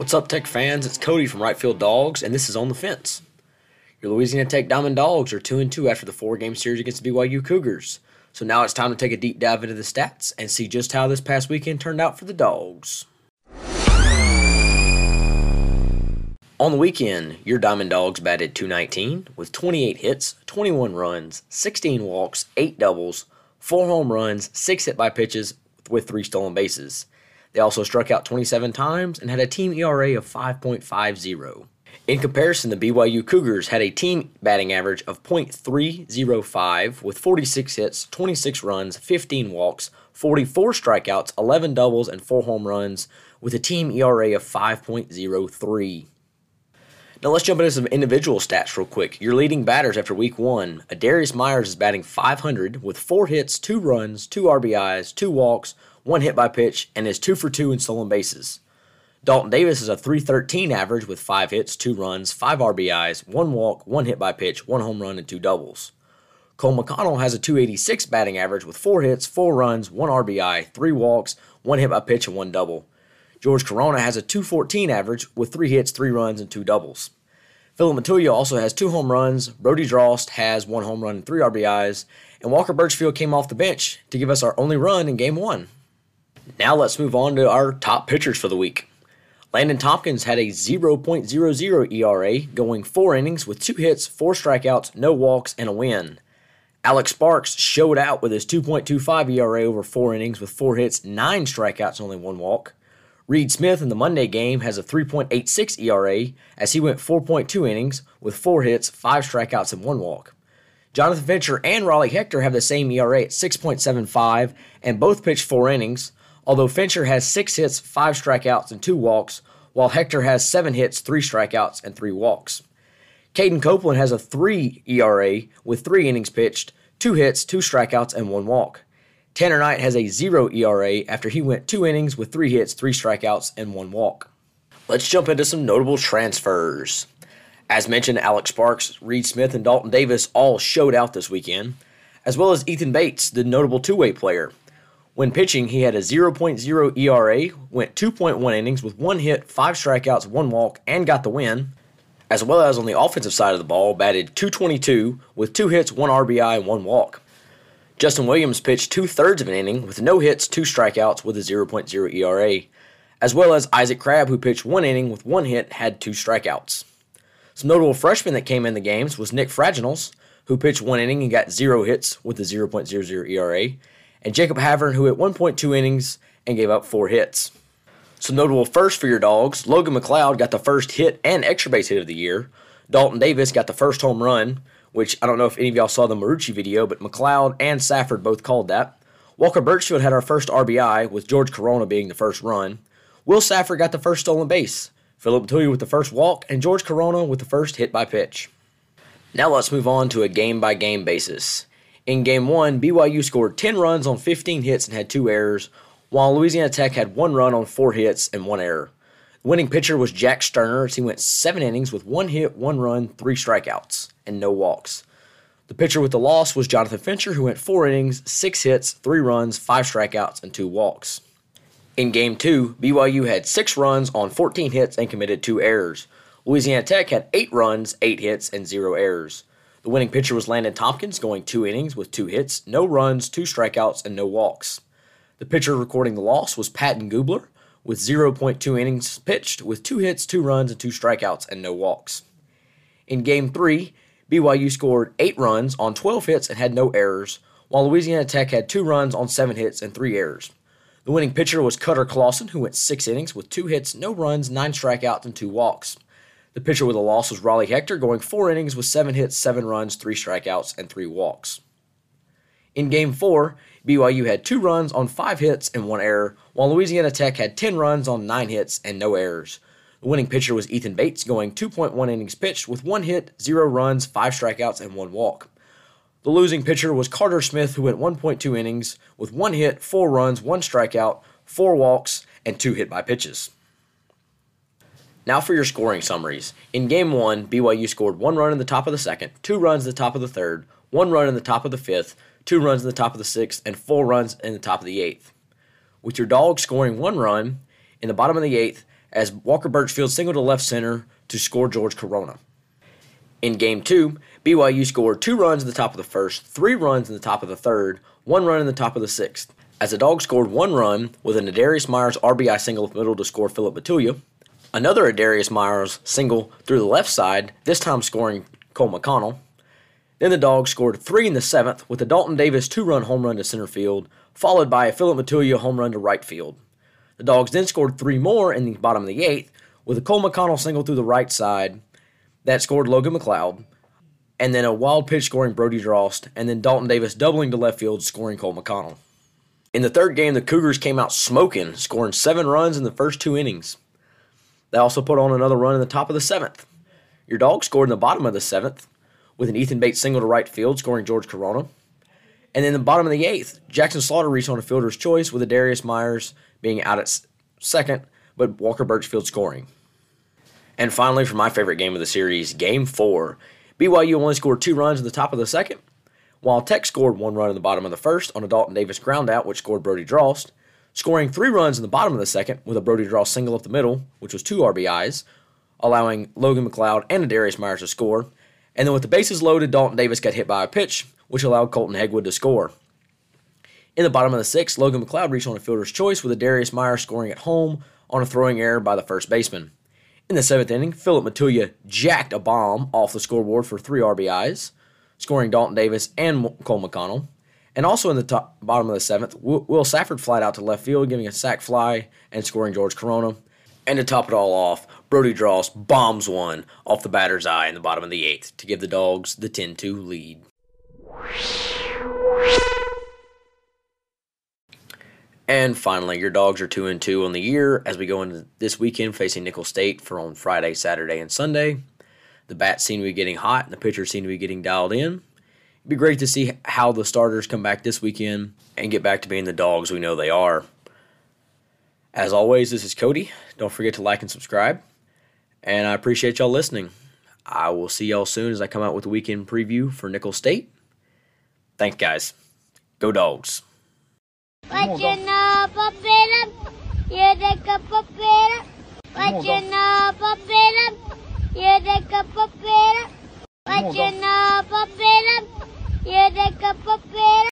What's up, Tech fans? It's Cody from Right Field Dogs, and this is On the Fence. Your Louisiana Tech Diamond Dogs are 2 and 2 after the four game series against the BYU Cougars. So now it's time to take a deep dive into the stats and see just how this past weekend turned out for the Dogs. On the weekend, your Diamond Dogs batted 219 with 28 hits, 21 runs, 16 walks, 8 doubles, 4 home runs, 6 hit by pitches with 3 stolen bases. They also struck out 27 times and had a team ERA of 5.50. In comparison, the BYU Cougars had a team batting average of .305 with 46 hits, 26 runs, 15 walks, 44 strikeouts, 11 doubles, and 4 home runs with a team ERA of 5.03. Now let's jump into some individual stats real quick. Your leading batters after week one, Adarius Myers is batting 500 with four hits, two runs, two RBIs, two walks, one hit by pitch, and is two for two in stolen bases. Dalton Davis is a 313 average with five hits, two runs, five RBIs, one walk, one hit by pitch, one home run, and two doubles. Cole McConnell has a 286 batting average with four hits, four runs, one RBI, three walks, one hit by pitch, and one double. George Corona has a 214 average with three hits, three runs, and two doubles. Philip Matulia also has two home runs. Brody Drost has one home run and three RBIs. And Walker Birchfield came off the bench to give us our only run in game one. Now let's move on to our top pitchers for the week. Landon Tompkins had a 0.00 ERA, going four innings with two hits, four strikeouts, no walks, and a win. Alex Sparks showed out with his 2.25 ERA over four innings with four hits, nine strikeouts, only one walk. Reed Smith in the Monday game has a 3.86 ERA as he went 4.2 innings with four hits, five strikeouts, and one walk. Jonathan Fincher and Raleigh Hector have the same ERA at 6.75 and both pitched four innings, although Fincher has six hits, five strikeouts, and two walks, while Hector has seven hits, three strikeouts, and three walks. Caden Copeland has a 3 ERA with three innings pitched, two hits, two strikeouts, and one walk. Tanner Knight has a 0 ERA after he went two innings with three hits, three strikeouts, and one walk. Let's jump into some notable transfers. As mentioned, Alex Sparks, Reed Smith, and Dalton Davis all showed out this weekend, as well as Ethan Bates, the notable two way player. When pitching, he had a 0.0 ERA, went 2.1 innings with one hit, five strikeouts, one walk, and got the win. As well as on the offensive side of the ball, batted 222 with two hits, one RBI, and one walk. Justin Williams pitched two thirds of an inning with no hits, two strikeouts with a 0.0 ERA, as well as Isaac Crabb, who pitched one inning with one hit, had two strikeouts. Some notable freshmen that came in the games was Nick Fraginals, who pitched one inning and got zero hits with a 0.00 ERA, and Jacob Havern, who hit 1.2 innings and gave up four hits. Some notable first for your dogs Logan McLeod got the first hit and extra base hit of the year. Dalton Davis got the first home run, which I don't know if any of y'all saw the Marucci video, but McLeod and Safford both called that. Walker Birchfield had our first RBI, with George Corona being the first run. Will Safford got the first stolen base. Philip Matulia with the first walk, and George Corona with the first hit by pitch. Now let's move on to a game by game basis. In game one, BYU scored 10 runs on 15 hits and had two errors, while Louisiana Tech had one run on four hits and one error. The winning pitcher was Jack Sterner as he went seven innings with one hit, one run, three strikeouts, and no walks. The pitcher with the loss was Jonathan Fincher, who went four innings, six hits, three runs, five strikeouts, and two walks. In game two, BYU had six runs on 14 hits and committed two errors. Louisiana Tech had eight runs, eight hits, and zero errors. The winning pitcher was Landon Tompkins, going two innings with two hits, no runs, two strikeouts, and no walks. The pitcher recording the loss was Patton Gubler, with 0.2 innings pitched, with two hits, two runs, and two strikeouts, and no walks. In Game 3, BYU scored 8 runs on 12 hits and had no errors, while Louisiana Tech had 2 runs on 7 hits and 3 errors. The winning pitcher was Cutter Clausen, who went 6 innings with 2 hits, no runs, 9 strikeouts, and 2 walks. The pitcher with a loss was Raleigh Hector, going four innings with seven hits, seven runs, three strikeouts, and three walks. In Game 4, BYU had two runs on five hits and one error, while Louisiana Tech had 10 runs on nine hits and no errors. The winning pitcher was Ethan Bates, going 2.1 innings pitched with one hit, zero runs, five strikeouts, and one walk. The losing pitcher was Carter Smith, who went 1.2 innings with one hit, four runs, one strikeout, four walks, and two hit by pitches. Now for your scoring summaries. In game one, BYU scored one run in the top of the second, two runs in the top of the third, one run in the top of the fifth, two runs in the top of the sixth, and four runs in the top of the eighth. With your dogs scoring one run in the bottom of the eighth as Walker Birchfield singled to left center to score George Corona. In game two, BYU scored two runs in the top of the first, three runs in the top of the third, one run in the top of the sixth. As the Dogs scored one run with an Adarius Myers RBI single middle to score Philip Matulia, another Adarius Myers single through the left side, this time scoring Cole McConnell. Then the Dogs scored three in the seventh with a Dalton Davis two run home run to center field, followed by a Philip Matulia home run to right field. The Dogs then scored three more in the bottom of the eighth with a Cole McConnell single through the right side that scored Logan McLeod, and then a wild pitch scoring Brody Drost, and then Dalton Davis doubling to left field scoring Cole McConnell. In the third game, the Cougars came out smoking, scoring seven runs in the first two innings. They also put on another run in the top of the seventh. Your dog scored in the bottom of the seventh with an Ethan Bates single to right field, scoring George Corona. And in the bottom of the eighth, Jackson Slaughter reached on a fielder's choice with Adarius Myers being out at second, but Walker Birchfield scoring. And finally, for my favorite game of the series, Game 4, BYU only scored two runs in the top of the second, while Tech scored one run in the bottom of the first on a Dalton Davis groundout, which scored Brody Drost, scoring three runs in the bottom of the second with a Brody Drost single up the middle, which was two RBIs, allowing Logan McLeod and Darius Myers to score. And then with the bases loaded, Dalton Davis got hit by a pitch, which allowed Colton Hegwood to score. In the bottom of the sixth, Logan McLeod reached on a fielder's choice with Adarius Myers scoring at home on a throwing error by the first baseman. In the seventh inning, Philip Matulia jacked a bomb off the scoreboard for three RBIs, scoring Dalton Davis and Cole McConnell. And also in the top, bottom of the seventh, Will Safford flied out to left field, giving a sac fly and scoring George Corona. And to top it all off, Brody Drost bombs one off the batter's eye in the bottom of the eighth to give the Dogs the 10 2 lead. And finally, your dogs are two and two on the year as we go into this weekend facing Nicholls State for on Friday, Saturday, and Sunday. The bats seem to be getting hot and the pitchers seem to be getting dialed in. It'd be great to see how the starters come back this weekend and get back to being the dogs we know they are. As always, this is Cody. Don't forget to like and subscribe. And I appreciate y'all listening. I will see y'all soon as I come out with a weekend preview for Nicholls State. Thanks, guys. Go, dogs. Vagina papera, yedeka papera. Vagina papera, yedeka papera. Vagina ये देखो पेड़